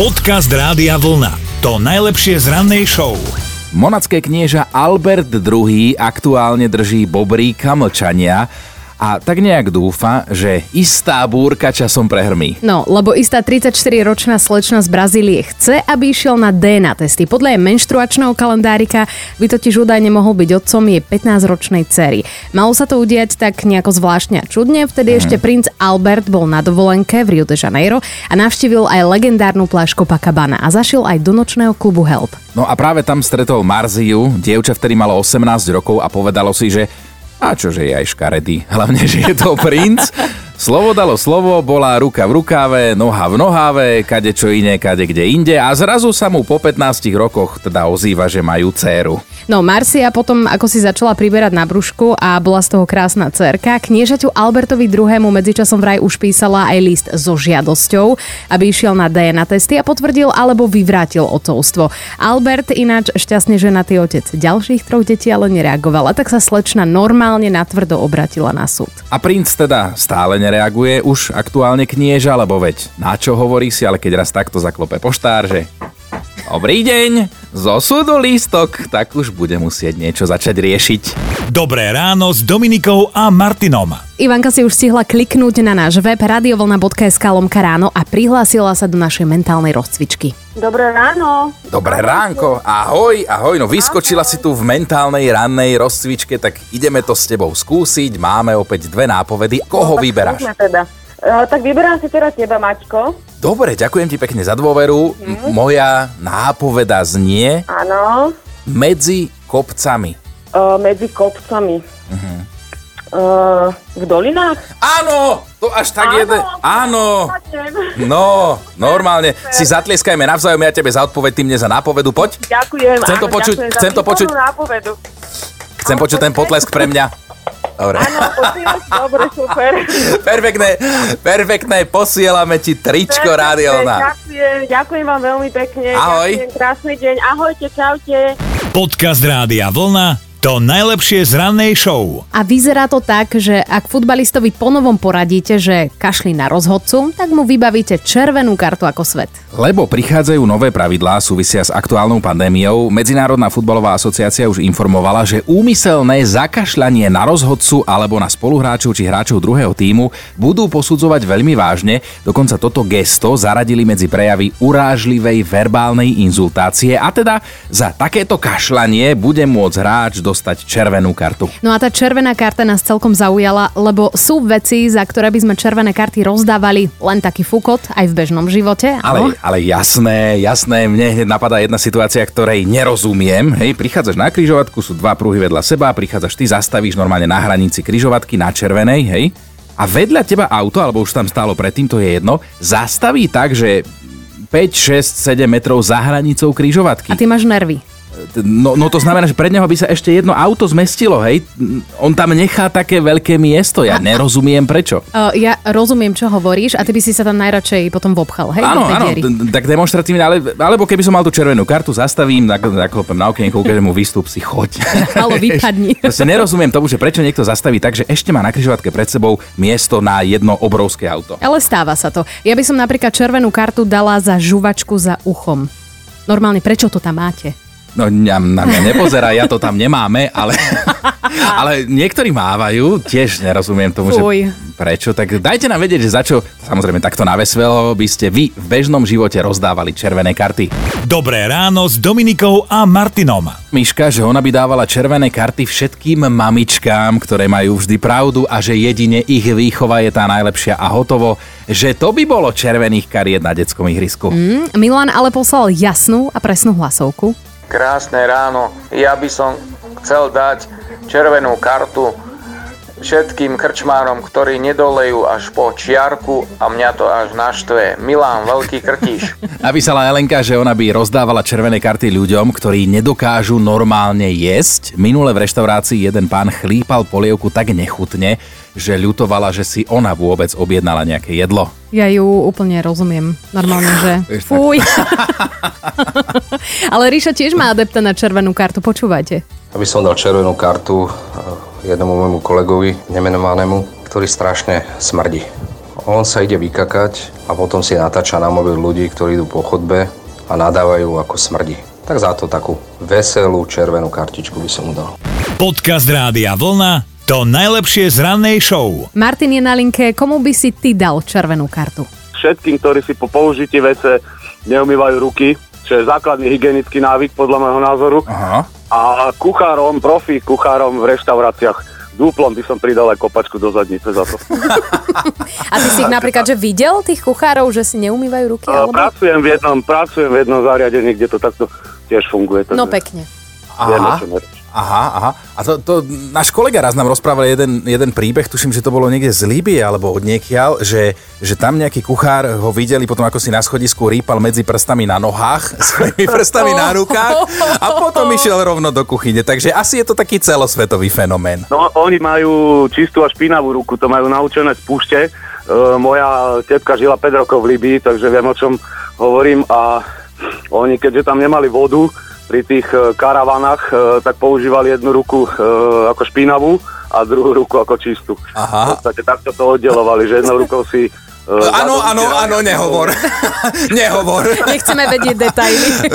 Podcast Rádia Vlna. To najlepšie z rannej show. Monacké knieža Albert II aktuálne drží bobríka mlčania a tak nejak dúfa, že istá búrka časom prehrmí. No, lebo istá 34-ročná slečna z Brazílie chce, aby išiel na DNA testy. Podľa jej menštruačného kalendárika by totiž údajne mohol byť otcom jej 15-ročnej cery. Malo sa to udiať tak nejako zvláštne a čudne, vtedy ešte princ Albert bol na dovolenke v Rio de Janeiro a navštívil aj legendárnu pláž Copacabana a zašiel aj do nočného klubu Help. No a práve tam stretol Marziu, dievča, vtedy malo 18 rokov a povedalo si, že a čože je aj škaredý, hlavne, že je to princ. Slovo dalo slovo, bola ruka v rukáve, noha v noháve, kade čo iné, kade kde inde a zrazu sa mu po 15 rokoch teda ozýva, že majú dceru. No Marcia potom, ako si začala priberať na brúšku a bola z toho krásna cerka, kniežaťu Albertovi II. medzičasom vraj už písala aj list so žiadosťou, aby išiel na DNA testy a potvrdil alebo vyvrátil otcovstvo. Albert ináč šťastne ženatý otec ďalších troch detí ale nereagovala, tak sa slečna normálne natvrdo obratila na súd. A princ teda stále nereaguje, už aktuálne knieža, lebo veď na čo hovorí si, ale keď raz takto zaklope poštár, že Dobrý deň, zo súdu lístok, tak už bude musieť niečo začať riešiť. Dobré ráno s Dominikou a Martinom. Ivanka si už stihla kliknúť na náš web radiovolna.sk lomka ráno a prihlásila sa do našej mentálnej rozcvičky. Dobré ráno. Dobré ránko, ahoj, ahoj, no vyskočila si tu v mentálnej rannej rozcvičke, tak ideme to s tebou skúsiť, máme opäť dve nápovedy, koho tak vyberáš? Teda. Uh, tak vyberám si teraz teba, Maťko. Dobre, ďakujem ti pekne za dôveru, M- moja nápoveda znie Áno. medzi kopcami. Uh, medzi kopcami. Mhm. Uh, v dolinách? Áno, to až tak Áno. jeden, áno. No, normálne. Si zatlieskajme navzájom, ja tebe za odpoveď, ty mne za nápovedu, poď. Ďakujem. Chcem to áno, počuť, ďakujem chcem to počuť. nápovedu. Chcem počuť ten potlesk pre mňa. Dobre. Áno, posielaš, dobre, super. Perfektné, perfektné, posielame ti tričko Perfektne, rádiona. Ďakujem, ďakujem vám veľmi pekne. Ahoj. Ďakujem, krásny deň. Ahojte, čaute. Podcast Rádia Vlna. To najlepšie z rannej show. A vyzerá to tak, že ak futbalistovi ponovom poradíte, že kašli na rozhodcu, tak mu vybavíte červenú kartu ako svet. Lebo prichádzajú nové pravidlá súvisia s aktuálnou pandémiou, Medzinárodná futbalová asociácia už informovala, že úmyselné zakašľanie na rozhodcu alebo na spoluhráčov či hráčov druhého týmu budú posudzovať veľmi vážne. Dokonca toto gesto zaradili medzi prejavy urážlivej verbálnej inzultácie a teda za takéto kašľanie bude môcť hráč dostať červenú kartu. No a tá červená karta nás celkom zaujala, lebo sú veci, za ktoré by sme červené karty rozdávali len taký fukot aj v bežnom živote. Ale, ale jasné, jasné, mne hneď napadá jedna situácia, ktorej nerozumiem. Hej, prichádzaš na kryžovatku, sú dva pruhy vedľa seba, prichádzaš ty, zastavíš normálne na hranici kryžovatky na červenej, hej, a vedľa teba auto, alebo už tam stálo predtým, to je jedno, zastaví tak, že 5, 6, 7 metrov za hranicou kryžovatky. A ty máš nervy. No, no to znamená, že pred neho by sa ešte jedno auto zmestilo, hej? On tam nechá také veľké miesto, ja nerozumiem prečo. Uh, ja rozumiem, čo hovoríš a ty by si sa tam najradšej potom vobchal, hej? Áno, áno, tak demonstratívne, ale, alebo keby som mal tú červenú kartu, zastavím, tak zaklopem na okienko, ukážem mu výstup, si choď. Halo, vypadni. Proste nerozumiem tomu, že prečo niekto zastaví tak, že ešte má na križovatke pred sebou miesto na jedno obrovské auto. Ale stáva sa to. Ja by som napríklad červenú kartu dala za žuvačku za uchom. Normálne, prečo to tam máte? No na, na mňa nepozerá, ja to tam nemáme, ale, ale niektorí mávajú, tiež nerozumiem tomu, Fuj. že prečo. Tak dajte nám vedieť, že za čo, samozrejme takto na veselo, by ste vy v bežnom živote rozdávali červené karty. Dobré ráno s Dominikou a Martinom. Miška, že ona by dávala červené karty všetkým mamičkám, ktoré majú vždy pravdu a že jedine ich výchova je tá najlepšia a hotovo, že to by bolo červených kariet na detskom ihrisku. Hm? Milan ale poslal jasnú a presnú hlasovku. Krásne ráno. Ja by som chcel dať červenú kartu všetkým krčmárom, ktorí nedolejú až po čiarku a mňa to až naštve. Milán, veľký krtiš. Napísala Elenka, že ona by rozdávala červené karty ľuďom, ktorí nedokážu normálne jesť. Minule v reštaurácii jeden pán chlípal polievku tak nechutne, že ľutovala, že si ona vôbec objednala nejaké jedlo. Ja ju úplne rozumiem. Normálne, že fuj. Ale Ríša tiež má adepta na červenú kartu, počúvajte. Aby som dal červenú kartu jednomu môjmu kolegovi, nemenovanému, ktorý strašne smrdí. On sa ide vykakať a potom si natáča na mobil ľudí, ktorí idú po chodbe a nadávajú ako smrdí. Tak za to takú veselú červenú kartičku by som mu dal. Podcast Rádia Vlna to najlepšie z rannej show. Martin je na linke, komu by si ty dal červenú kartu? všetkým, ktorí si po použití vece neumývajú ruky, čo je základný hygienický návyk podľa môjho názoru. Aha. A kuchárom, profi kuchárom v reštauráciách dúplom by som pridal aj kopačku do zadnice za to. A ty si ich napríklad, že videl tých kuchárov, že si neumývajú ruky? Alebo... pracujem, v jednom, pracujem v jednom zariadení, kde to takto tiež funguje. takže No pekne. Viem, Aha. je. Aha, aha. A to, to náš kolega raz nám rozprával jeden, jeden príbeh, tuším, že to bolo niekde z Líbie alebo od niekiaľ, že, že tam nejaký kuchár ho videli potom, ako si na schodisku rýpal medzi prstami na nohách, svojimi prstami na rukách a potom išiel rovno do kuchyne. Takže asi je to taký celosvetový fenomén. No, oni majú čistú a špinavú ruku, to majú naučené z púšte. E, moja tetka žila 5 rokov v Libii, takže viem, o čom hovorím. A oni, keďže tam nemali vodu pri tých e, karavanách, e, tak používali jednu ruku e, ako špinavú a druhú ruku ako čistú. Aha. V podstate takto to oddelovali, že jednou rukou si... Áno, áno, áno, nehovor. nehovor. Nechceme vedieť detaily.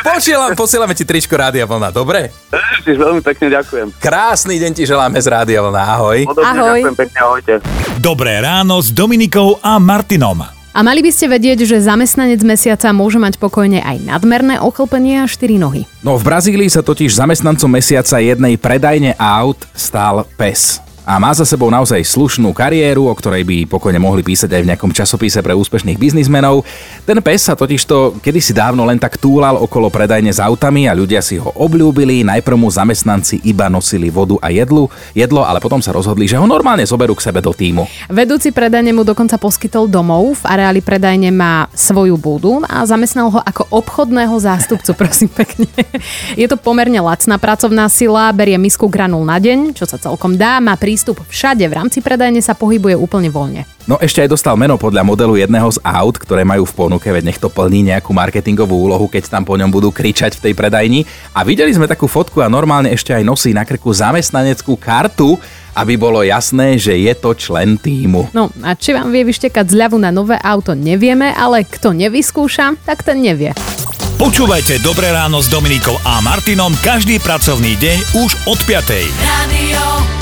Posielam, posielame ti tričko Rádia Vlna, dobre? Ježiš, veľmi pekne ďakujem. Krásny deň ti želáme z Rádia Vlna, ahoj. Podobne Ahoj. ďakujem pekne, ahojte. Dobré ráno s Dominikou a Martinom. A mali by ste vedieť, že zamestnanec mesiaca môže mať pokojne aj nadmerné ochlpenie a štyri nohy. No v Brazílii sa totiž zamestnancom mesiaca jednej predajne aut stál pes. A má za sebou naozaj slušnú kariéru, o ktorej by pokojne mohli písať aj v nejakom časopise pre úspešných biznismenov. Ten pes sa totižto kedysi dávno len tak túlal okolo predajne s autami a ľudia si ho obľúbili. Najprv mu zamestnanci iba nosili vodu a jedlu, jedlo, ale potom sa rozhodli, že ho normálne zoberú k sebe do týmu. Vedúci predajne mu dokonca poskytol domov. V areáli predajne má svoju budu a zamestnal ho ako obchodného zástupcu, prosím pekne. Je to pomerne lacná pracovná sila, berie misku granul na deň, čo sa celkom dá, má prístup všade, v rámci predajne sa pohybuje úplne voľne. No ešte aj dostal meno podľa modelu jedného z aut, ktoré majú v ponuke, veď nech to plní nejakú marketingovú úlohu, keď tam po ňom budú kričať v tej predajni. A videli sme takú fotku a normálne ešte aj nosí na krku zamestnaneckú kartu, aby bolo jasné, že je to člen týmu. No a či vám vie vyštekať zľavu na nové auto, nevieme, ale kto nevyskúša, tak ten nevie. Počúvajte Dobré ráno s Dominikou a Martinom každý pracovný deň už od 5. Radio